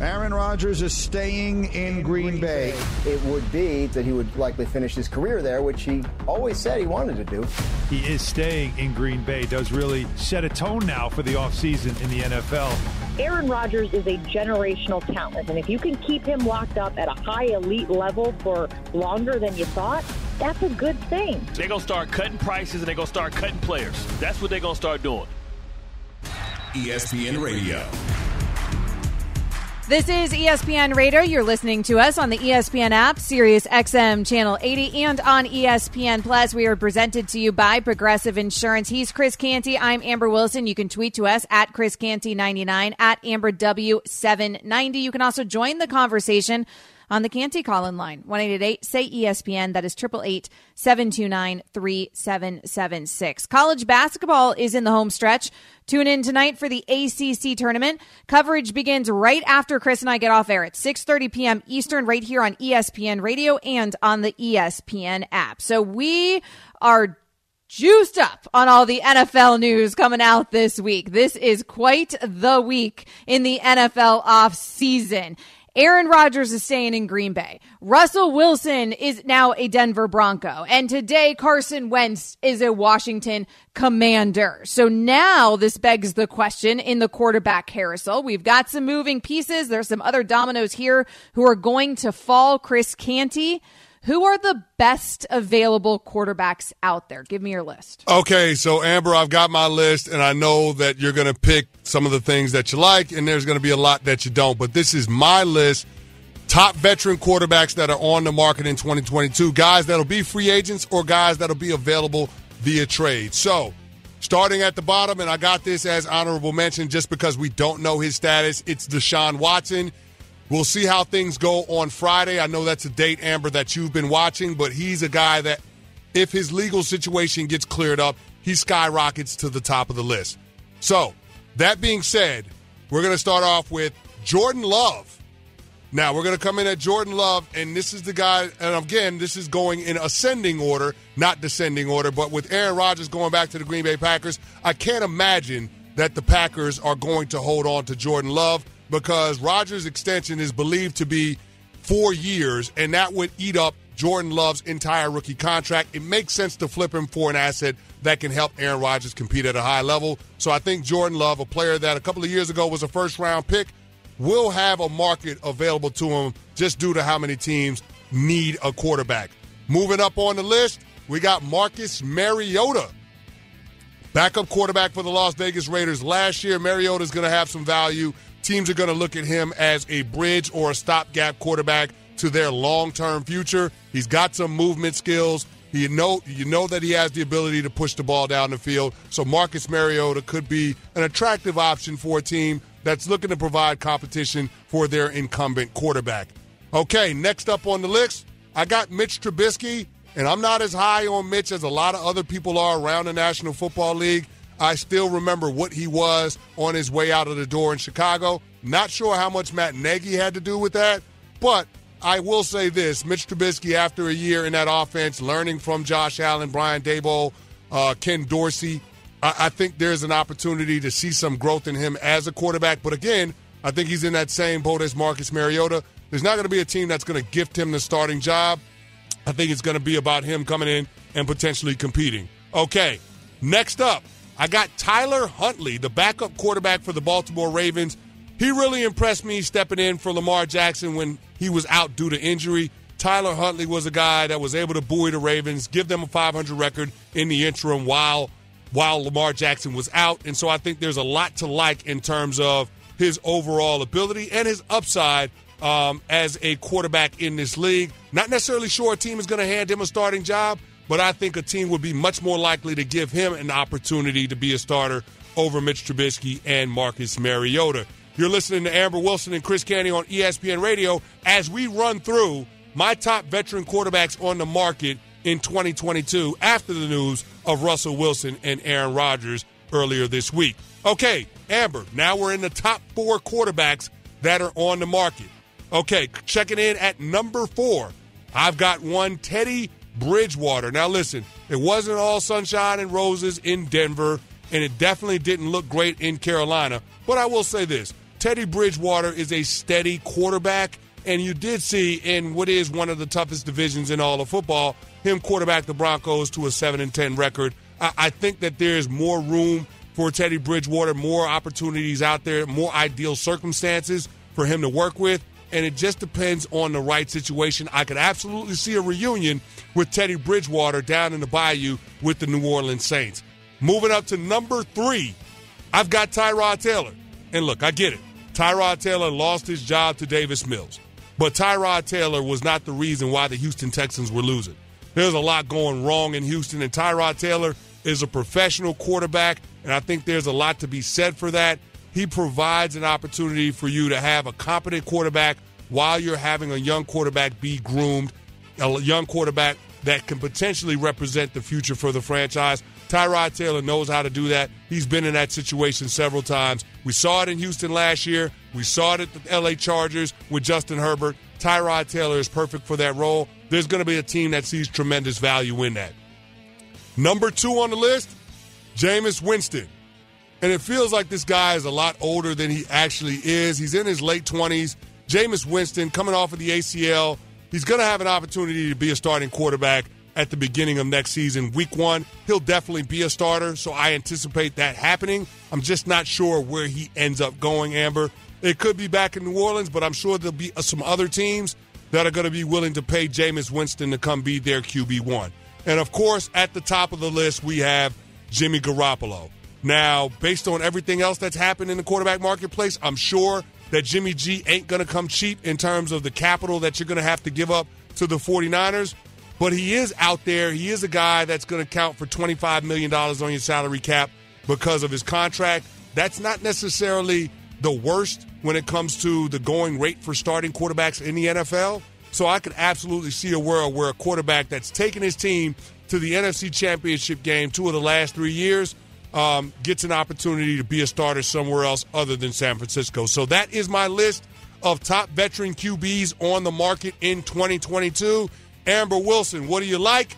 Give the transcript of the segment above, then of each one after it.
Aaron Rodgers is staying in Green Bay. It would be that he would likely finish his career there, which he always said he wanted to do. He is staying in Green Bay, does really set a tone now for the offseason in the NFL. Aaron Rodgers is a generational talent, and if you can keep him locked up at a high elite level for longer than you thought, that's a good thing. They're going to start cutting prices and they're going to start cutting players. That's what they're going to start doing. ESPN Radio. This is ESPN Radio. You're listening to us on the ESPN app, Sirius XM Channel 80, and on ESPN Plus. We are presented to you by Progressive Insurance. He's Chris Canty. I'm Amber Wilson. You can tweet to us at Chris Canty99, at Amber W790. You can also join the conversation on the Canty call-in line, 1-888-SAY-ESPN. That is 888-729-3776. College basketball is in the home stretch. Tune in tonight for the ACC tournament. Coverage begins right after Chris and I get off air at 6.30 p.m. Eastern right here on ESPN Radio and on the ESPN app. So we are juiced up on all the NFL news coming out this week. This is quite the week in the NFL off season. Aaron Rodgers is staying in Green Bay. Russell Wilson is now a Denver Bronco. And today, Carson Wentz is a Washington Commander. So now this begs the question in the quarterback carousel. We've got some moving pieces. There's some other dominoes here who are going to fall. Chris Canty. Who are the best available quarterbacks out there? Give me your list. Okay, so Amber, I've got my list, and I know that you're going to pick some of the things that you like, and there's going to be a lot that you don't. But this is my list. Top veteran quarterbacks that are on the market in 2022, guys that'll be free agents or guys that'll be available via trade. So, starting at the bottom, and I got this as honorable mention just because we don't know his status, it's Deshaun Watson. We'll see how things go on Friday. I know that's a date, Amber, that you've been watching, but he's a guy that, if his legal situation gets cleared up, he skyrockets to the top of the list. So, that being said, we're going to start off with Jordan Love. Now, we're going to come in at Jordan Love, and this is the guy, and again, this is going in ascending order, not descending order, but with Aaron Rodgers going back to the Green Bay Packers, I can't imagine that the Packers are going to hold on to Jordan Love because Rodgers' extension is believed to be four years, and that would eat up Jordan Love's entire rookie contract. It makes sense to flip him for an asset that can help Aaron Rodgers compete at a high level. So I think Jordan Love, a player that a couple of years ago was a first round pick, will have a market available to him just due to how many teams need a quarterback. Moving up on the list, we got Marcus Mariota. Backup quarterback for the Las Vegas Raiders last year. Mariota is going to have some value Teams are going to look at him as a bridge or a stopgap quarterback to their long-term future. He's got some movement skills. You know, you know that he has the ability to push the ball down the field. So Marcus Mariota could be an attractive option for a team that's looking to provide competition for their incumbent quarterback. Okay, next up on the list, I got Mitch Trubisky, and I'm not as high on Mitch as a lot of other people are around the National Football League. I still remember what he was on his way out of the door in Chicago. Not sure how much Matt Nagy had to do with that, but I will say this Mitch Trubisky, after a year in that offense, learning from Josh Allen, Brian Daboll, uh, Ken Dorsey, I-, I think there's an opportunity to see some growth in him as a quarterback. But again, I think he's in that same boat as Marcus Mariota. There's not going to be a team that's going to gift him the starting job. I think it's going to be about him coming in and potentially competing. Okay, next up, I got Tyler Huntley, the backup quarterback for the Baltimore Ravens. He really impressed me stepping in for Lamar Jackson when he was out due to injury. Tyler Huntley was a guy that was able to buoy the Ravens, give them a 500 record in the interim while while Lamar Jackson was out. And so I think there's a lot to like in terms of his overall ability and his upside um, as a quarterback in this league. Not necessarily sure a team is going to hand him a starting job, but I think a team would be much more likely to give him an opportunity to be a starter over Mitch Trubisky and Marcus Mariota. You're listening to Amber Wilson and Chris Canty on ESPN Radio as we run through my top veteran quarterbacks on the market in 2022 after the news of Russell Wilson and Aaron Rodgers earlier this week. Okay, Amber, now we're in the top four quarterbacks that are on the market. Okay, checking in at number four. I've got one Teddy Bridgewater. Now, listen, it wasn't all sunshine and roses in Denver, and it definitely didn't look great in Carolina. But I will say this Teddy Bridgewater is a steady quarterback, and you did see in what is one of the toughest divisions in all of football, him quarterback the Broncos to a seven and ten record. I, I think that there's more room for Teddy Bridgewater, more opportunities out there, more ideal circumstances for him to work with. And it just depends on the right situation. I could absolutely see a reunion with Teddy Bridgewater down in the bayou with the New Orleans Saints. Moving up to number three, I've got Tyrod Taylor. And look, I get it. Tyrod Taylor lost his job to Davis Mills. But Tyrod Taylor was not the reason why the Houston Texans were losing. There's a lot going wrong in Houston, and Tyrod Taylor is a professional quarterback, and I think there's a lot to be said for that. He provides an opportunity for you to have a competent quarterback while you're having a young quarterback be groomed, a young quarterback that can potentially represent the future for the franchise. Tyrod Taylor knows how to do that. He's been in that situation several times. We saw it in Houston last year. We saw it at the LA Chargers with Justin Herbert. Tyrod Taylor is perfect for that role. There's going to be a team that sees tremendous value in that. Number two on the list, Jameis Winston. And it feels like this guy is a lot older than he actually is. He's in his late 20s. Jameis Winston coming off of the ACL. He's going to have an opportunity to be a starting quarterback at the beginning of next season. Week one, he'll definitely be a starter, so I anticipate that happening. I'm just not sure where he ends up going, Amber. It could be back in New Orleans, but I'm sure there'll be some other teams that are going to be willing to pay Jameis Winston to come be their QB1. And of course, at the top of the list, we have Jimmy Garoppolo. Now, based on everything else that's happened in the quarterback marketplace, I'm sure that Jimmy G ain't going to come cheap in terms of the capital that you're going to have to give up to the 49ers. But he is out there. He is a guy that's going to count for $25 million on your salary cap because of his contract. That's not necessarily the worst when it comes to the going rate for starting quarterbacks in the NFL. So I could absolutely see a world where a quarterback that's taken his team to the NFC Championship game two of the last three years um, gets an opportunity to be a starter somewhere else other than San Francisco. So that is my list of top veteran QBs on the market in 2022. Amber Wilson, what do you like?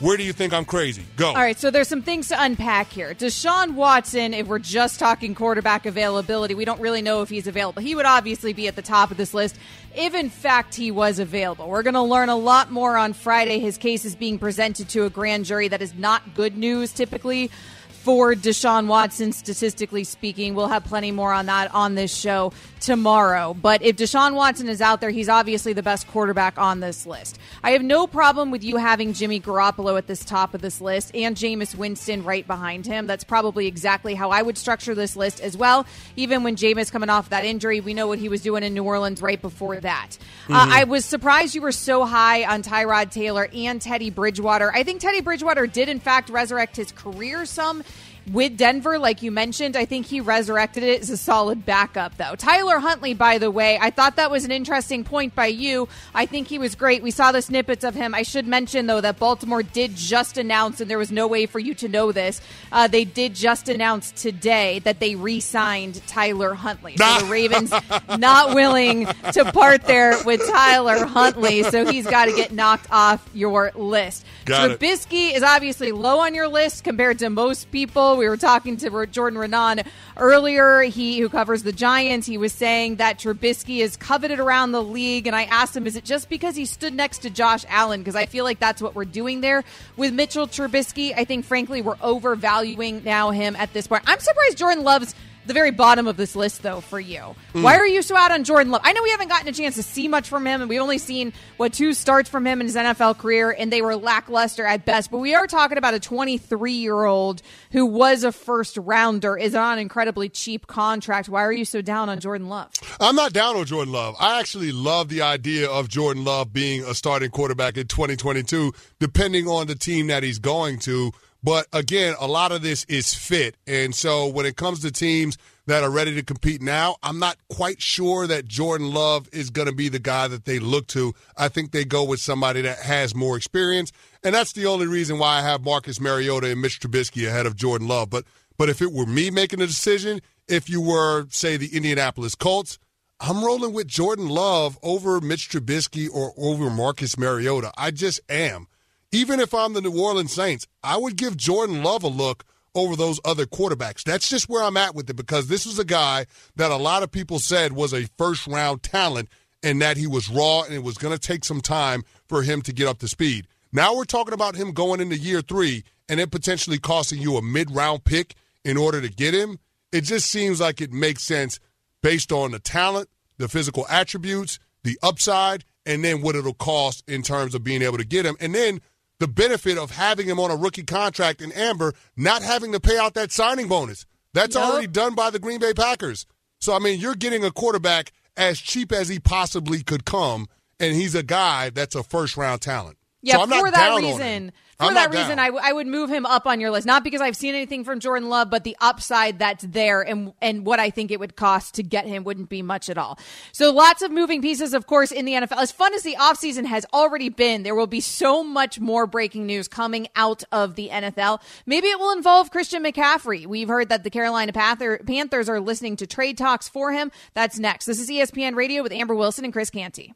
Where do you think I'm crazy? Go. All right, so there's some things to unpack here. Deshaun Watson, if we're just talking quarterback availability, we don't really know if he's available. He would obviously be at the top of this list if, in fact, he was available. We're going to learn a lot more on Friday. His case is being presented to a grand jury. That is not good news typically for Deshaun Watson, statistically speaking. We'll have plenty more on that on this show tomorrow. But if Deshaun Watson is out there, he's obviously the best quarterback on this list. I have no problem with you having Jimmy Garoppolo at this top of this list and Jameis Winston right behind him. That's probably exactly how I would structure this list as well. Even when Jameis coming off that injury, we know what he was doing in New Orleans right before that. Uh, mm-hmm. Uh, I was surprised you were so high on Tyrod Taylor and Teddy Bridgewater. I think Teddy Bridgewater did, in fact, resurrect his career some with Denver, like you mentioned, I think he resurrected it as a solid backup, though. Tyler Huntley, by the way, I thought that was an interesting point by you. I think he was great. We saw the snippets of him. I should mention, though, that Baltimore did just announce, and there was no way for you to know this, uh, they did just announce today that they re signed Tyler Huntley. So the Ravens not willing to part there with Tyler Huntley, so he's got to get knocked off your list. Got Trubisky it. is obviously low on your list compared to most people. We were talking to Jordan Raanan earlier. He who covers the Giants. He was saying that Trubisky is coveted around the league, and I asked him, "Is it just because he stood next to Josh Allen?" Because I feel like that's what we're doing there with Mitchell Trubisky. I think, frankly, we're overvaluing now him at this point. I'm surprised Jordan Love's the very bottom of this list, though, for you. Mm. Why are you so out on Jordan Love? I know we haven't gotten a chance to see much from him, and we've only seen what two starts from him in his NFL career, and they were lackluster at best. But we are talking about a 23 year old who was a first rounder, is on an incredibly cheap contract. Why are you so down on Jordan Love? I'm not down on Jordan Love. I actually love the idea of Jordan Love being a starting quarterback in 2022, depending on the team that he's going to. But again, a lot of this is fit. And so when it comes to teams that are ready to compete now, I'm not quite sure that Jordan Love is going to be the guy that they look to. I think they go with somebody that has more experience. And that's the only reason why I have Marcus Mariota and Mitch Trubisky ahead of Jordan Love. But but if it were me making a decision, if you were, say, the Indianapolis Colts, I'm rolling with Jordan Love over Mitch Trubisky or over Marcus Mariota. I just am even if I'm the New Orleans Saints, I would give Jordan Love a look over those other quarterbacks. That's just where I'm at with it because this was a guy that a lot of people said was a first round talent and that he was raw and it was going to take some time for him to get up to speed. Now we're talking about him going into year three and it potentially costing you a mid round pick in order to get him. It just seems like it makes sense based on the talent, the physical attributes, the upside, and then what it'll cost in terms of being able to get him. And then the benefit of having him on a rookie contract in Amber, not having to pay out that signing bonus. That's Yep. already done by the Green Bay Packers. So, I mean, you're getting a quarterback as cheap as he possibly could come, and he's a guy that's a first round talent. Yeah, so for that reason. For that reason. I, w- I would move him up on your list. Not because I've seen anything from Jordan Love, but the upside that's there and and what I think it would cost to get him wouldn't be much at all. So lots of moving pieces, of course, in the NFL. As fun as the offseason has already been, there will be so much more breaking news coming out of the NFL. Maybe it will involve Christian McCaffrey. We've heard that the Carolina Panther- Panthers are listening to trade talks for him. That's next. This is ESPN Radio with Amber Wilson and Chris Canty.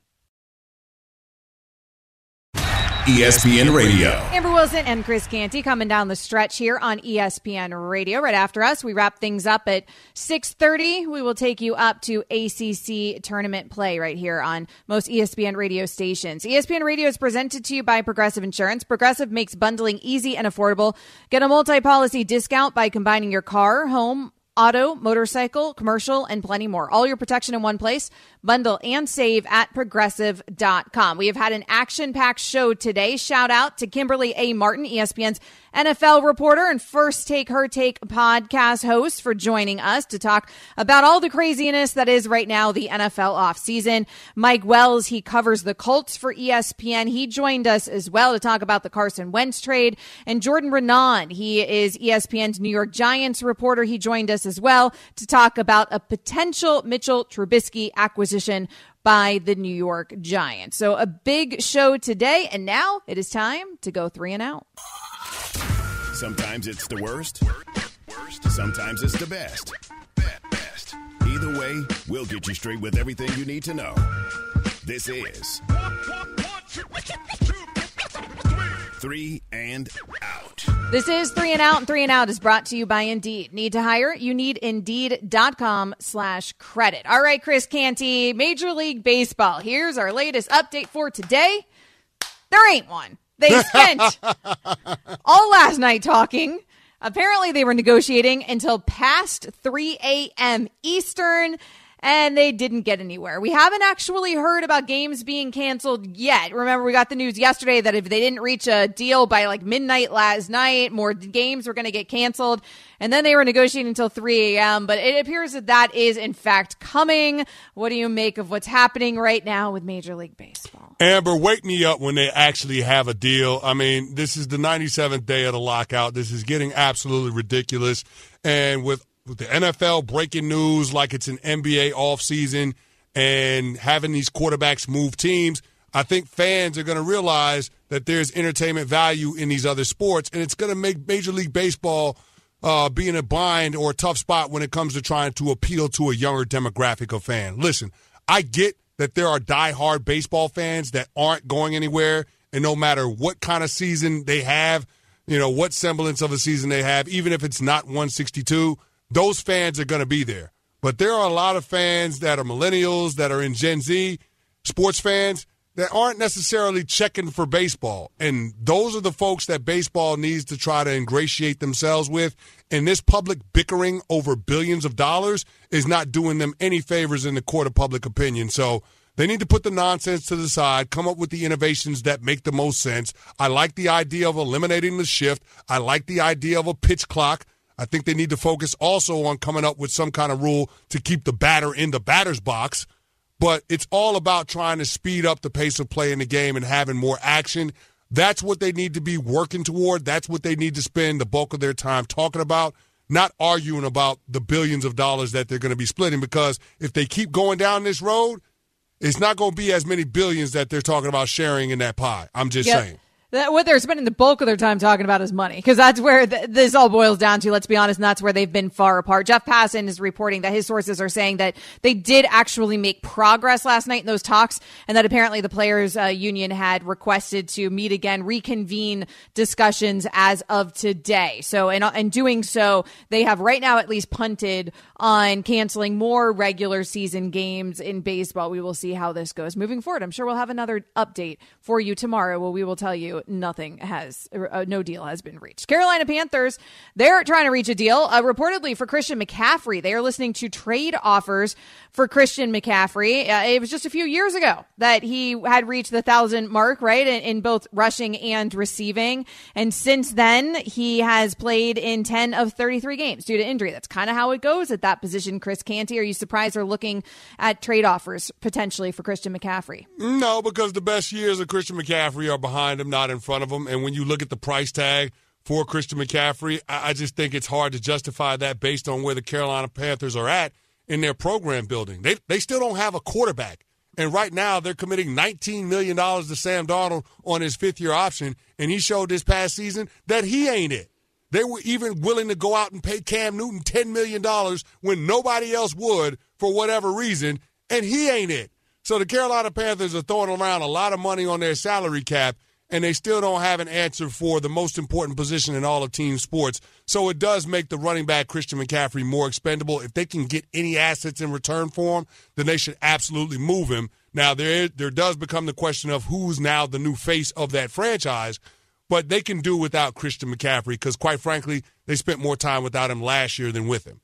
ESPN Radio. Amber Wilson and Chris Canty coming down the stretch here on ESPN Radio. Right after us, we wrap things up at 6:30. We will take you up to ACC tournament play right here on most ESPN radio stations. ESPN Radio is presented to you by Progressive Insurance. Progressive makes bundling easy and affordable. Get a multi-policy discount by combining your car, home, auto, motorcycle, commercial, and plenty more. All your protection in one place. Bundle and save at progressive.com. We have had an action packed show today. Shout out to Kimberly A. Martin, ESPN's NFL reporter and First Take Her Take podcast host for joining us to talk about all the craziness that is right now the NFL offseason. Mike Wells, he covers the Colts for ESPN. He joined us as well to talk about the Carson Wentz trade. And Jordan Raanan, he is ESPN's New York Giants reporter. He joined us as well to talk about a potential Mitchell Trubisky acquisition by the New York Giants. So a big show today. And now it is time to go three and out. Sometimes it's the worst. Sometimes it's the best. Either way, we'll get you straight with everything you need to know. This is Three and Out. This is Three and Out, and Three and Out is brought to you by Indeed. Need to hire? You need Indeed.com slash credit. All right, Chris Canty, Major League Baseball. Here's our latest update for today. There ain't one. They spent all last night talking. Apparently, they were negotiating until past 3 a.m. Eastern, and they didn't get anywhere. We haven't actually heard about games being canceled yet. Remember, we got the news yesterday that if they didn't reach a deal by like midnight last night, more games were going to get canceled. And then they were negotiating until 3 a.m. But it appears that that is, in fact, coming. What do you make of what's happening right now with Major League Baseball? Amber, wake me up when they actually have a deal. I mean, this is the 97th day of the lockout. This is getting absolutely ridiculous. And with, with the NFL breaking news like it's an NBA offseason and having these quarterbacks move teams, I think fans are going to realize that there's entertainment value in these other sports, and it's going to make Major League Baseball uh, be in a bind or a tough spot when it comes to trying to appeal to a younger demographic of fan. Listen, I get that there are diehard baseball fans that aren't going anywhere, and no matter what kind of season they have, you know, what semblance of a season they have, even if it's not 162, those fans are going to be there. But there are a lot of fans that are millennials, that are in Gen Z, sports fans that aren't necessarily checking for baseball. And those are the folks that baseball needs to try to ingratiate themselves with. And this public bickering over billions of dollars is not doing them any favors in the court of public opinion. So they need to put the nonsense to the side, come up with the innovations that make the most sense. I like the idea of eliminating the shift. I like the idea of a pitch clock. I think they need to focus also on coming up with some kind of rule to keep the batter in the batter's box but it's all about trying to speed up the pace of play in the game and having more action. That's what they need to be working toward. That's what they need to spend the bulk of their time talking about, not arguing about the billions of dollars that they're going to be splitting. Because if they keep going down this road, it's not going to be as many billions that they're talking about sharing in that pie. I'm just Yep. saying. That, what they're spending the bulk of their time talking about is money, because that's where th- this all boils down to. Let's be honest, and that's where they've been far apart. Jeff Passan is reporting that his sources are saying that they did actually make progress last night in those talks, and that apparently the players' uh, union had requested to meet again, reconvene discussions as of today. So, in, in doing so, they have right now at least punted on canceling more regular season games in baseball. We will see how this goes moving forward. I'm sure we'll have another update for you tomorrow. Well, we will tell you nothing has, uh, no deal has been reached. Carolina Panthers, they're trying to reach a deal, uh, reportedly for Christian McCaffrey. They are listening to trade offers for Christian McCaffrey. Uh, it was just a few years ago that he had reached the thousand mark, right, in, in both rushing and receiving. And since then, he has played in 10 of 33 games due to injury. That's kind of how it goes at that position. Chris Canty, are you surprised they're looking at trade offers potentially for Christian McCaffrey? No, because the best years of Christian McCaffrey are behind him, not in front of him. And when you look at the price tag for Christian McCaffrey, I, I just think it's hard to justify that based on where the Carolina Panthers are at in their program building. They they still don't have a quarterback. And right now they're committing $19 million to Sam Darnold on his fifth year option. And he showed this past season that he ain't it. They were even willing to go out and pay Cam Newton $10 million when nobody else would for whatever reason, and he ain't it. So the Carolina Panthers are throwing around a lot of money on their salary cap, and they still don't have an answer for the most important position in all of team sports. So it does make the running back Christian McCaffrey more expendable. If they can get any assets in return for him, then they should absolutely move him. Now there there does become the question of who's now the new face of that franchise but they can do without Christian McCaffrey because, quite frankly, they spent more time without him last year than with him.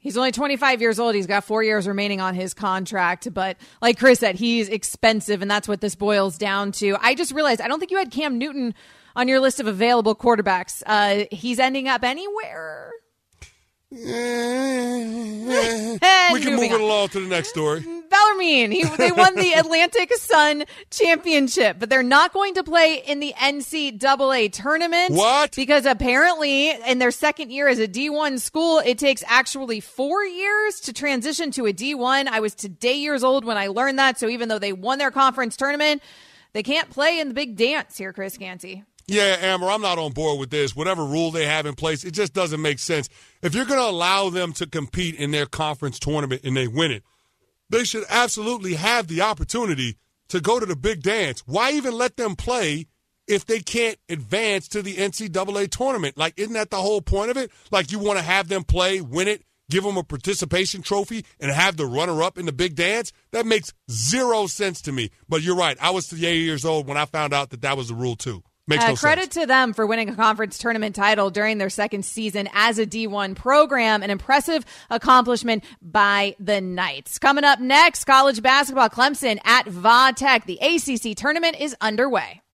He's only 25 years old. He's got four years remaining on his contract. But like Chris said, he's expensive, and that's what this boils down to. I just realized I don't think you had Cam Newton on your list of available quarterbacks. Uh, he's ending up anywhere. we can move it along to the next story. Bellarmine, he, they won the Atlantic Sun Championship, but they're not going to play in the NCAA tournament. What? Because apparently, in their second year as a D1 school, it takes actually four years to transition to a D1. I was today years old when I learned that. So even though they won their conference tournament, they can't play in the big dance here, Chris Canty. Yeah, Amber, I'm not on board with this. Whatever rule they have in place, it just doesn't make sense. If you're going to allow them to compete in their conference tournament and they win it, they should absolutely have the opportunity to go to the big dance. Why even let them play if they can't advance to the NCAA tournament? Like, isn't that the whole point of it? Like, you want to have them play, win it, give them a participation trophy, and have the runner up in the big dance? That makes zero sense to me. But you're right. I was 38 years old when I found out that that was the rule, too. Makes uh, no credit sense. to them for winning a conference tournament title during their second season as a D1 program. An impressive accomplishment by the Knights. Coming up next, college basketball Clemson at Va Tech. The ACC tournament is underway.